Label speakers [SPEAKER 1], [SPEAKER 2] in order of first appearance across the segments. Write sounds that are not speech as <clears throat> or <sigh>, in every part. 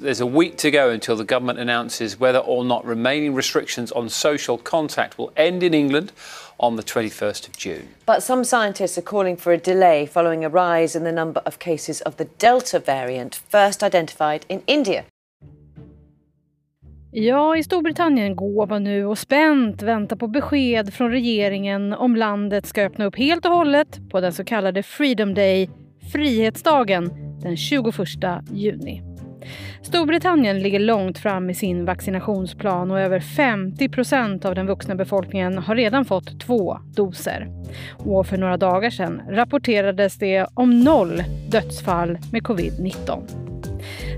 [SPEAKER 1] There's a week to go until the government announces whether or not remaining restrictions on social contact will end in England on the 21st of June.
[SPEAKER 2] But some scientists are calling for a delay following a rise in the number of cases of the Delta variant, first identified in India.
[SPEAKER 3] Ja, i Storbritannien går man nu och spänt väntar på besked från regeringen om landet ska öppna upp helt och hållet på den så kallade Freedom Day, Frihetsdagen, den 21 juni. Storbritannien ligger långt fram i sin vaccinationsplan och över 50 procent av den vuxna befolkningen har redan fått två doser. Och för några dagar sedan rapporterades det om noll dödsfall med covid-19.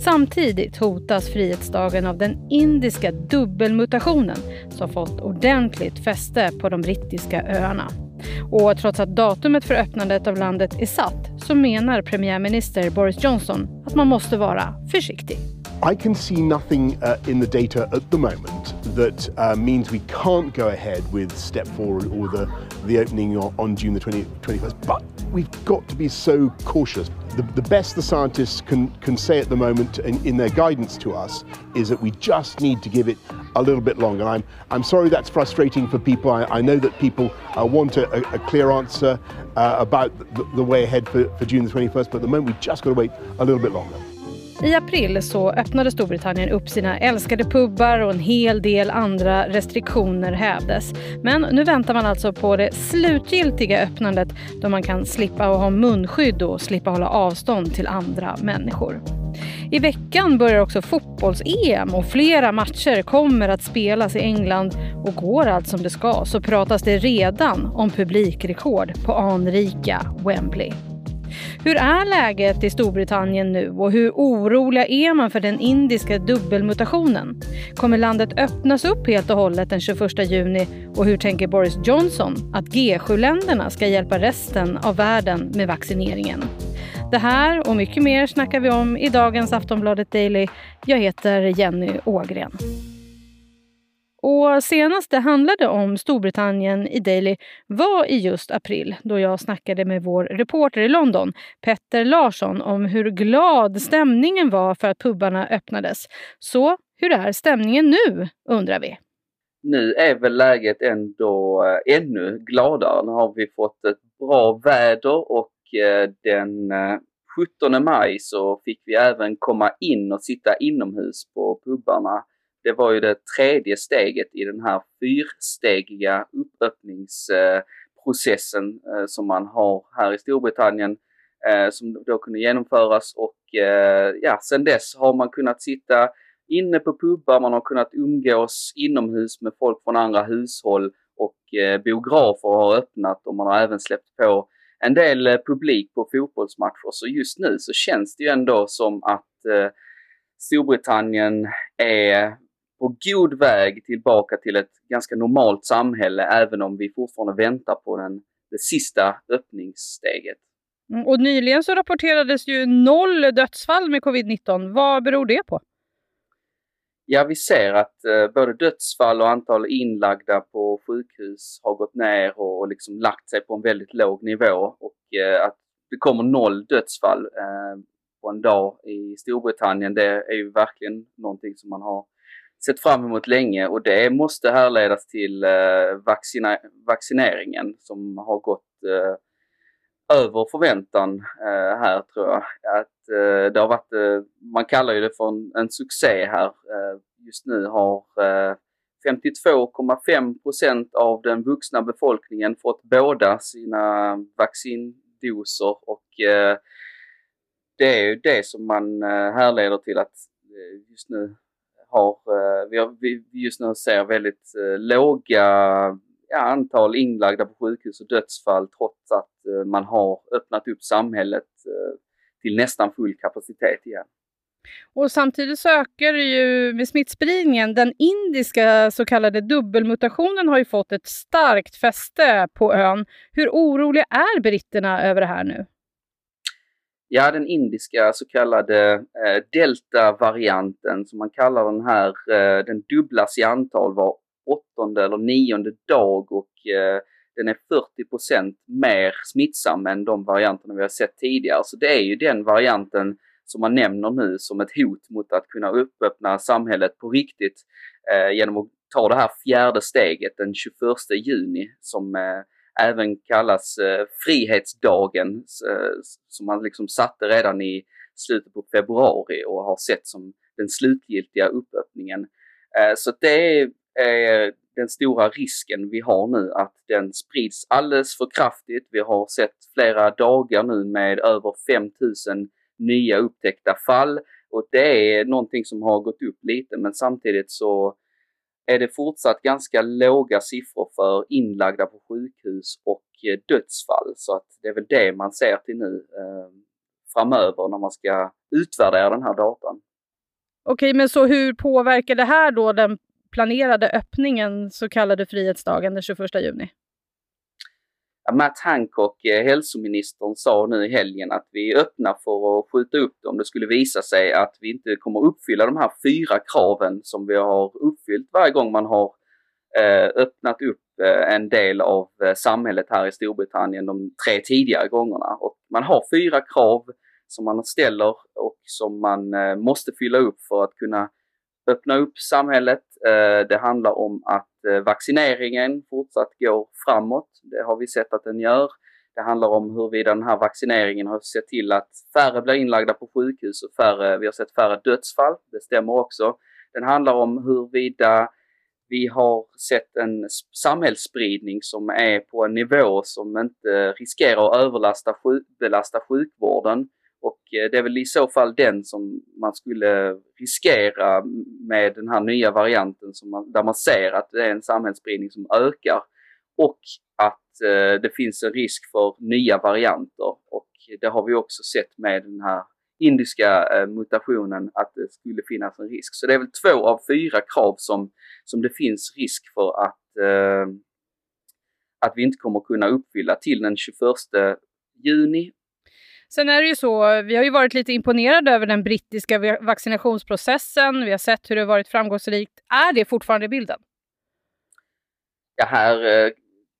[SPEAKER 3] Samtidigt hotas Frihetsdagen av den indiska dubbelmutationen som fått ordentligt fäste på de brittiska öarna. Och trots att datumet för öppnandet av landet är satt så menar premiärminister Boris Johnson att man måste vara försiktig.
[SPEAKER 4] I can see nothing uh, in the data at the moment that uh, means we can't go ahead with step four or the, the opening on, June the 20, 21st. But we've got to be so cautious. The, the best the scientists can, can say at the moment in, in, their guidance to us is that we just need to give it a little bit longer. And I'm, I'm sorry that's frustrating for people. I, I know that people uh, want a, a, clear answer uh, about the, the, way ahead for, for June the 21st, but at the moment we've just got to wait a little bit longer.
[SPEAKER 3] I april så öppnade Storbritannien upp sina älskade pubbar och en hel del andra restriktioner hävdes. Men nu väntar man alltså på det slutgiltiga öppnandet då man kan slippa att ha munskydd och slippa hålla avstånd till andra människor. I veckan börjar också fotbolls-EM och flera matcher kommer att spelas i England och går allt som det ska så pratas det redan om publikrekord på anrika Wembley. Hur är läget i Storbritannien nu och hur oroliga är man för den indiska dubbelmutationen? Kommer landet öppnas upp helt och hållet den 21 juni och hur tänker Boris Johnson att G7-länderna ska hjälpa resten av världen med vaccineringen? Det här och mycket mer snackar vi om i dagens Aftonbladet Daily. Jag heter Jenny Ågren. Och senast det handlade om Storbritannien i Daily var i just april då jag snackade med vår reporter i London, Petter Larsson, om hur glad stämningen var för att pubarna öppnades. Så hur är stämningen nu, undrar vi.
[SPEAKER 5] Nu är väl läget ändå eh, ännu gladare. Nu har vi fått ett bra väder och eh, den eh, 17 maj så fick vi även komma in och sitta inomhus på pubarna det var ju det tredje steget i den här fyrstegiga uppöppningsprocessen eh, som man har här i Storbritannien eh, som då kunde genomföras och eh, ja, sen dess har man kunnat sitta inne på pubbar, man har kunnat umgås inomhus med folk från andra hushåll och eh, biografer har öppnat och man har även släppt på en del eh, publik på fotbollsmatcher. Så just nu så känns det ju ändå som att eh, Storbritannien är på god väg tillbaka till ett ganska normalt samhälle även om vi fortfarande väntar på den, det sista öppningssteget.
[SPEAKER 3] Mm, och nyligen så rapporterades ju noll dödsfall med covid-19. Vad beror det på?
[SPEAKER 5] Ja, vi ser att eh, både dödsfall och antal inlagda på sjukhus har gått ner och, och liksom lagt sig på en väldigt låg nivå och eh, att det kommer noll dödsfall eh, på en dag i Storbritannien, det är ju verkligen någonting som man har sett fram emot länge och det måste härledas till eh, vaccina vaccineringen som har gått eh, över förväntan eh, här tror jag. Att, eh, det har varit, eh, man kallar ju det för en, en succé här. Eh, just nu har eh, 52,5 procent av den vuxna befolkningen fått båda sina vaccindoser och eh, det är ju det som man eh, härleder till att just nu Eh, har, vi, har, vi just nu ser väldigt eh, låga ja, antal inlagda på sjukhus och dödsfall trots att eh, man har öppnat upp samhället till nästan full kapacitet igen.
[SPEAKER 3] Och samtidigt så ökar ju med smittspridningen. Den indiska så kallade dubbelmutationen har ju fått ett starkt fäste på ön. Hur oroliga är britterna över det här nu?
[SPEAKER 5] Ja, den indiska så kallade eh, delta-varianten som man kallar den här, eh, den dubblas i antal var åttonde eller nionde dag och eh, den är 40% mer smittsam än de varianterna vi har sett tidigare. Så det är ju den varianten som man nämner nu som ett hot mot att kunna uppöppna samhället på riktigt eh, genom att ta det här fjärde steget den 21 juni som eh, även kallas eh, Frihetsdagen som man liksom satte redan i slutet på februari och har sett som den slutgiltiga uppöppningen. Eh, så det är den stora risken vi har nu att den sprids alldeles för kraftigt. Vi har sett flera dagar nu med över 5000 nya upptäckta fall och det är någonting som har gått upp lite men samtidigt så är det fortsatt ganska låga siffror för inlagda på sjukhus och eh, dödsfall. Så att det är väl det man ser till nu eh, framöver när man ska utvärdera den här datan.
[SPEAKER 3] Okej, men så hur påverkar det här då den planerade öppningen, så kallade Frihetsdagen den 21 juni?
[SPEAKER 5] Matt Hancock, eh, hälsoministern, sa nu i helgen att vi är öppna för att skjuta upp det om det skulle visa sig att vi inte kommer uppfylla de här fyra kraven som vi har uppfyllt varje gång man har eh, öppnat upp eh, en del av samhället här i Storbritannien de tre tidigare gångerna. Och man har fyra krav som man ställer och som man måste fylla upp för att kunna öppna upp samhället. Eh, det handlar om att Eh, vaccineringen fortsatt går framåt. Det har vi sett att den gör. Det handlar om huruvida den här vaccineringen har sett till att färre blir inlagda på sjukhus och färre, vi har sett färre dödsfall. Det stämmer också. Den handlar om huruvida vi har sett en samhällsspridning som är på en nivå som inte riskerar att överbelasta sjukvården. Och eh, det är väl i så fall den som man skulle riskera med den här nya varianten som man, där man ser att det är en samhällsspridning som ökar och att eh, det finns en risk för nya varianter. Och det har vi också sett med den här indiska eh, mutationen att det skulle finnas en risk. Så det är väl två av fyra krav som, som det finns risk för att, eh, att vi inte kommer kunna uppfylla till den 21 juni
[SPEAKER 3] Sen är det ju så, vi har ju varit lite imponerade över den brittiska vaccinationsprocessen. Vi har sett hur det varit framgångsrikt. Är det fortfarande bilden?
[SPEAKER 5] Ja, här eh,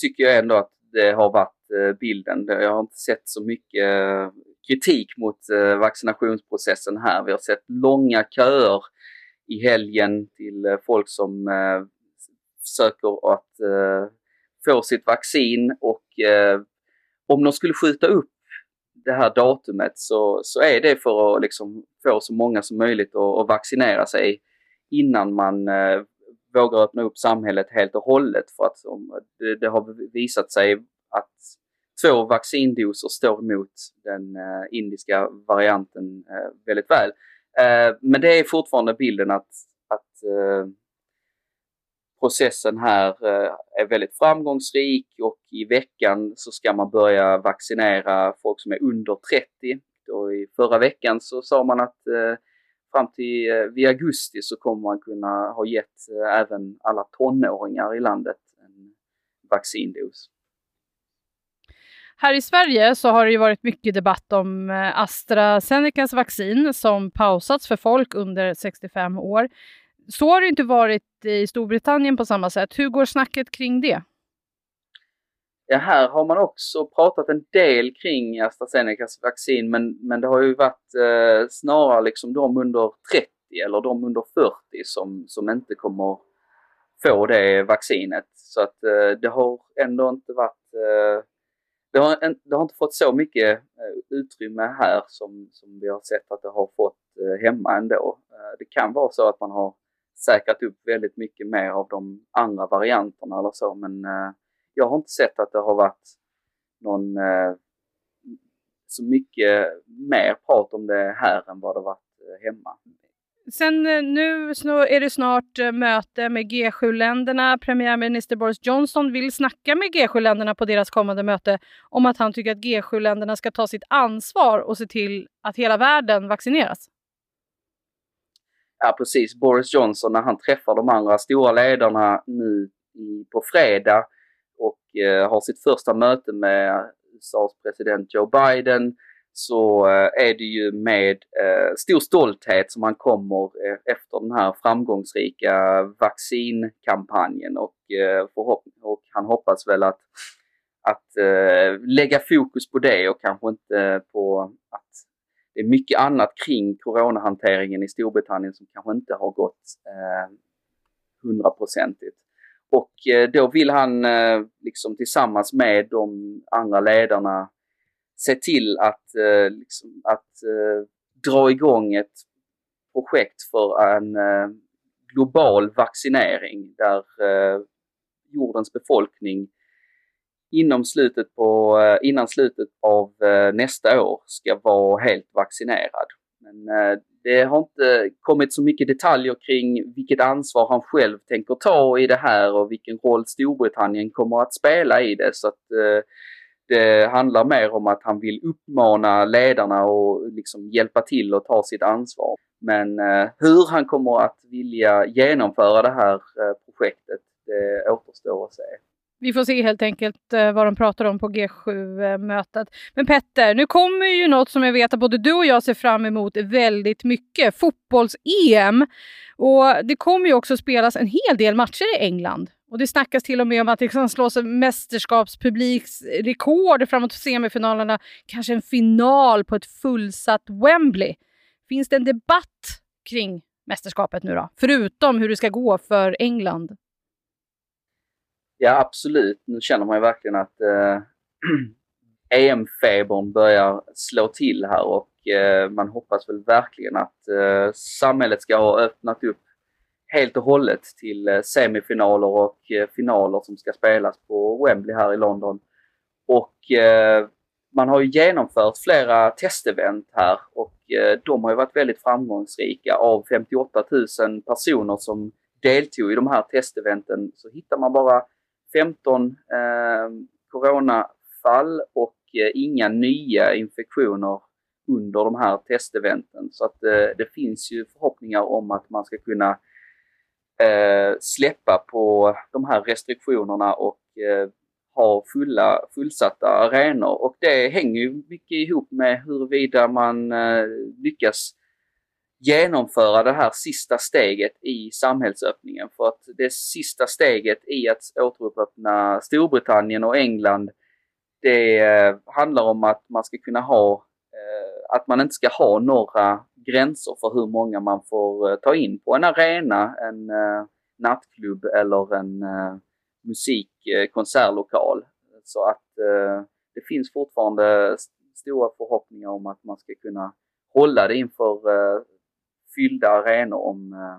[SPEAKER 5] tycker jag ändå att det har varit eh, bilden. Jag har inte sett så mycket eh, kritik mot eh, vaccinationsprocessen här. Vi har sett långa köer i helgen till eh, folk som eh, försöker att få sitt vaccin och om de skulle skjuta upp det här datumet så, så är det för att liksom få så många som möjligt att, att vaccinera sig innan man eh, vågar öppna upp samhället helt och hållet. För att det, det har visat sig att två vaccindoser står emot den eh, indiska varianten eh, väldigt väl. Eh, men det är fortfarande bilden att, att eh, processen här eh, är väldigt framgångsrik och i veckan så ska man börja vaccinera folk som är under 30. Och I förra veckan så sa man att eh, fram till eh, vid augusti så kommer man kunna ha gett även alla tonåringar i landet en vaccindos.
[SPEAKER 3] Här i Sverige så har det ju varit mycket debatt om AstraZenecas vaccin som pausats för folk under 65 år. Så har det inte varit i Storbritannien på samma sätt. Hur går snacket kring det?
[SPEAKER 5] Ja, här har man också pratat en del kring AstraZenecas vaccin men, men det har ju varit eh, snarare liksom de under 30 eller de under 40 som, som inte kommer få det vaccinet. Så att eh, det har ändå inte varit eh, det har, en, det har, inte fått så mycket eh, utrymme här som, som vi har sett att det har fått eh, hemma ändå. Eh, det kan vara så att man har säkrat upp väldigt mycket mer av de andra varianterna eller så men eh, jag har inte sett att det har varit någon eh, så mycket mer prat om det här än vad det varit eh, hemma.
[SPEAKER 3] Sen eh, nu är det snart eh, möte med G7-länderna. Premiärminister Boris Johnson vill snacka med G7-länderna på deras kommande möte om att han tycker att G7-länderna ska ta sitt ansvar och se till att hela världen vaccineras
[SPEAKER 5] ja, precis, Boris Johnson när han träffar de andra stora ledarna nu på fredag och eh, har sitt första möte med USAs president Joe Biden så eh, är det ju med eh, stor stolthet som han kommer eh, efter den här framgångsrika vaccinkampanjen och, eh, och han hoppas väl att, att eh, lägga fokus på det och kanske inte på att det är mycket annat kring coronahanteringen i Storbritannien som kanske inte har gått eh, hundraprocentigt. Och eh, då vill han eh, liksom tillsammans med de andra ledarna se till att, liksom, att dra igång ett projekt för en global vaccinering där jordens befolkning inom slutet på, eh, innan slutet av eh, nästa år ska vara helt vaccinerad. Men eh, det har inte kommit så mycket detaljer kring vilket ansvar han själv tänker ta i det här och vilken roll Storbritannien kommer att spela i det. Så att det handlar mer om att han vill uppmana ledarna och liksom hjälpa till och ta sitt ansvar. Men hur han kommer att vilja genomföra det här projektet, det återstår att se.
[SPEAKER 3] Vi får se helt enkelt eh, vad de pratar om på G7-mötet. Men Petter, nu kommer ju något som jag vet att både du och jag ser fram emot väldigt mycket. Fotbolls-EM. Och det kommer ju också spelas en hel del matcher i England. Och det snackas till och med om att liksom det kan slås mästerskapspubliksrekord framåt semifinalerna. Kanske en final på ett fullsatt Wembley. Finns det en debatt kring mästerskapet nu då? Förutom hur det ska gå för England
[SPEAKER 5] Ja, absolut. Nu känner man ju verkligen att eh, <clears throat> e EM-febern börjar slå till här och eh, man hoppas väl verkligen att eh, samhället ska ha öppnat upp helt och hållet till eh, semifinaler och eh, finaler som ska spelas på Wembley här i London. Och eh, man har ju genomfört flera testevent här och eh, de har ju varit väldigt framgångsrika. Av 58 000 personer som deltog i de här testeventen så hittar man bara 15 eh, coronafall och eh, inga nya infektioner under de här testeventen. Så att eh, det finns ju förhoppningar om att man ska kunna eh, släppa på de här restriktionerna och eh, ha fulla, fullsatta arenor. Och det hänger ju mycket ihop med huruvida man eh, lyckas genomföra det här sista steget i samhällsöppningen. För att det sista steget i att återuppöppna Storbritannien och England det eh, handlar om att man ska kunna ha, eh, att man inte ska ha några gränser för hur många man får eh, ta in på en arena, en nattklubb eller en musikkonsertlokal. Så att det finns fortfarande stora förhoppningar om att man ska kunna hålla det inför fyllda arenor om, eh,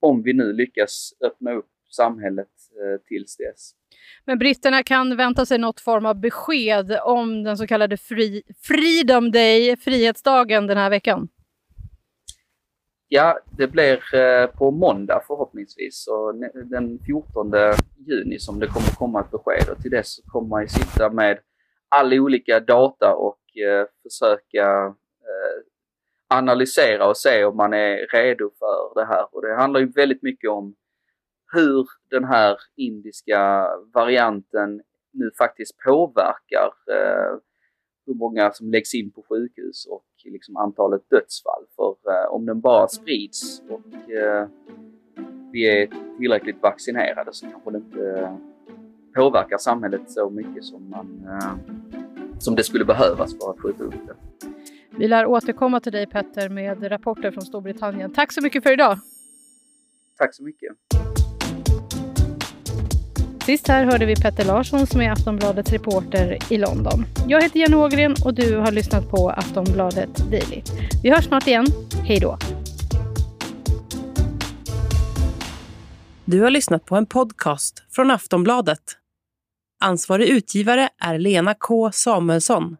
[SPEAKER 5] om vi nu lyckas öppna upp samhället eh, tills dess.
[SPEAKER 3] Men britterna kan vänta sig något form av besked om den så kallade free, Freedom Day, frihetsdagen den här veckan?
[SPEAKER 5] Ja, det blir eh, på måndag förhoppningsvis, och den 14 juni som det kommer komma ett besked och till dess kommer man ju sitta med all olika data och försöka analysera och se om man är redo för det här. Och det handlar ju väldigt mycket om hur den här indiska varianten nu faktiskt påverkar eh, hur många som läggs in på sjukhus och liksom antalet dödsfall. För eh, om den bara sprids och eh, vi är tillräckligt vaccinerade så kanske det inte påverkar samhället så mycket som, man, eh, som det skulle behövas för att skjuta upp det.
[SPEAKER 3] Vi lär återkomma till dig Petter med rapporter från Storbritannien. Tack så mycket för idag!
[SPEAKER 5] Tack så mycket!
[SPEAKER 3] Sist här hörde vi Petter Larsson som är Aftonbladets reporter i London. Jag heter Jenny Ågren och du har lyssnat på Aftonbladet Daily. Vi hörs snart igen. Hej då!
[SPEAKER 6] Du har lyssnat på en podcast från Aftonbladet. Ansvarig utgivare är Lena K Samuelsson.